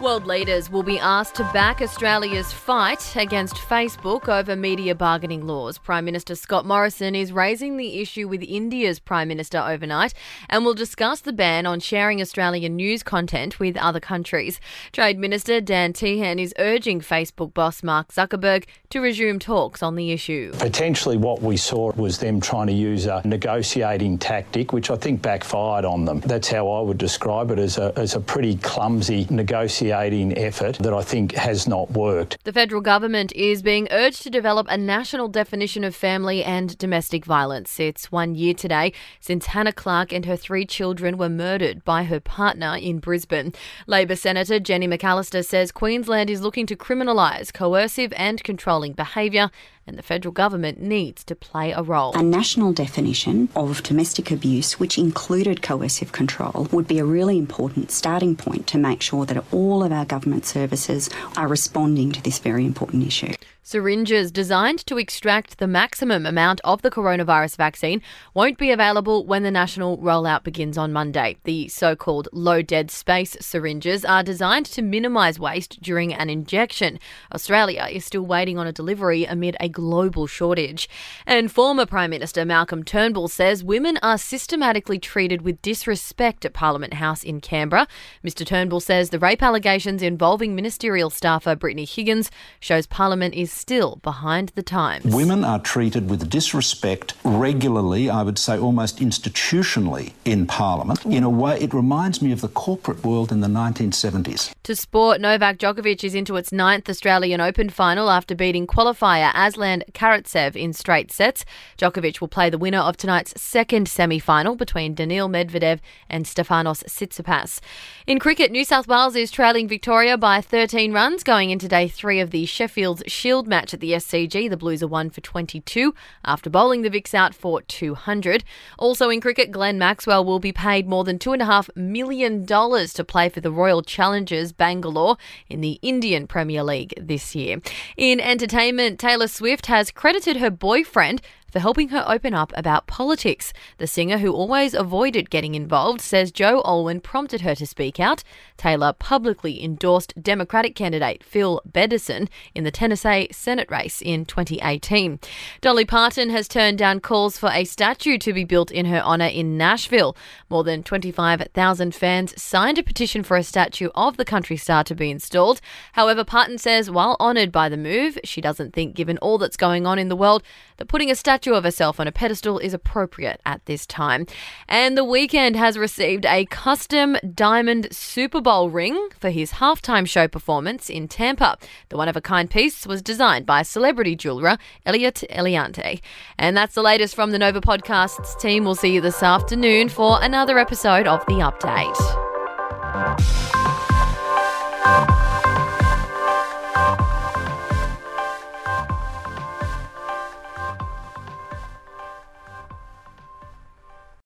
World leaders will be asked to back Australia's fight against Facebook over media bargaining laws. Prime Minister Scott Morrison is raising the issue with India's Prime Minister overnight and will discuss the ban on sharing Australian news content with other countries. Trade Minister Dan Tehan is urging Facebook boss Mark Zuckerberg to resume talks on the issue. Potentially, what we saw was them trying to use a negotiating tactic, which I think backfired on them. That's how I would describe it as a, as a pretty clumsy negotiating effort that I think has not worked. The federal government is being urged to develop a national definition of family and domestic violence. It's one year today since Hannah Clarke and her three children were murdered by her partner in Brisbane. Labor Senator Jenny McAllister says Queensland is looking to criminalise coercive and controlling behaviour and the federal government needs to play a role. A national definition of domestic abuse, which included coercive control, would be a really important starting point to make sure that all of our government services are responding to this very important issue. Syringes designed to extract the maximum amount of the coronavirus vaccine won't be available when the national rollout begins on Monday. The so called low dead space syringes are designed to minimise waste during an injection. Australia is still waiting on a delivery amid a global shortage. And former Prime Minister Malcolm Turnbull says women are systematically treated with disrespect at Parliament House in Canberra. Mr Turnbull says the rape allegations involving ministerial staffer Brittany Higgins shows Parliament is still behind the times. Women are treated with disrespect regularly, I would say almost institutionally in Parliament. In a way, it reminds me of the corporate world in the 1970s. To sport, Novak Djokovic is into its ninth Australian Open final after beating qualifier Aslan Karatsev in straight sets. Djokovic will play the winner of tonight's second semi final between Daniil Medvedev and Stefanos Tsitsipas. In cricket, New South Wales is trailing Victoria by 13 runs going into day three of the Sheffield's Shield match at the SCG. The Blues are one for 22 after bowling the Vics out for 200. Also in cricket, Glenn Maxwell will be paid more than $2.5 million to play for the Royal Challengers Bangalore in the Indian Premier League this year. In entertainment, Taylor Swift has credited her boyfriend for helping her open up about politics. The singer, who always avoided getting involved, says Joe Alwyn prompted her to speak out. Taylor publicly endorsed Democratic candidate Phil Bredesen in the Tennessee Senate race in 2018. Dolly Parton has turned down calls for a statue to be built in her honour in Nashville. More than 25,000 fans signed a petition for a statue of the country star to be installed. However, Parton says while honoured by the move, she doesn't think, given all that's going on in the world, that putting a statue of herself on a pedestal is appropriate at this time. And The Weeknd has received a custom diamond Super Bowl ring for his halftime show performance in Tampa. The one of a kind piece was designed by celebrity jeweler Elliot Eliantte. And that's the latest from the Nova Podcasts team. We'll see you this afternoon for another episode of The Update.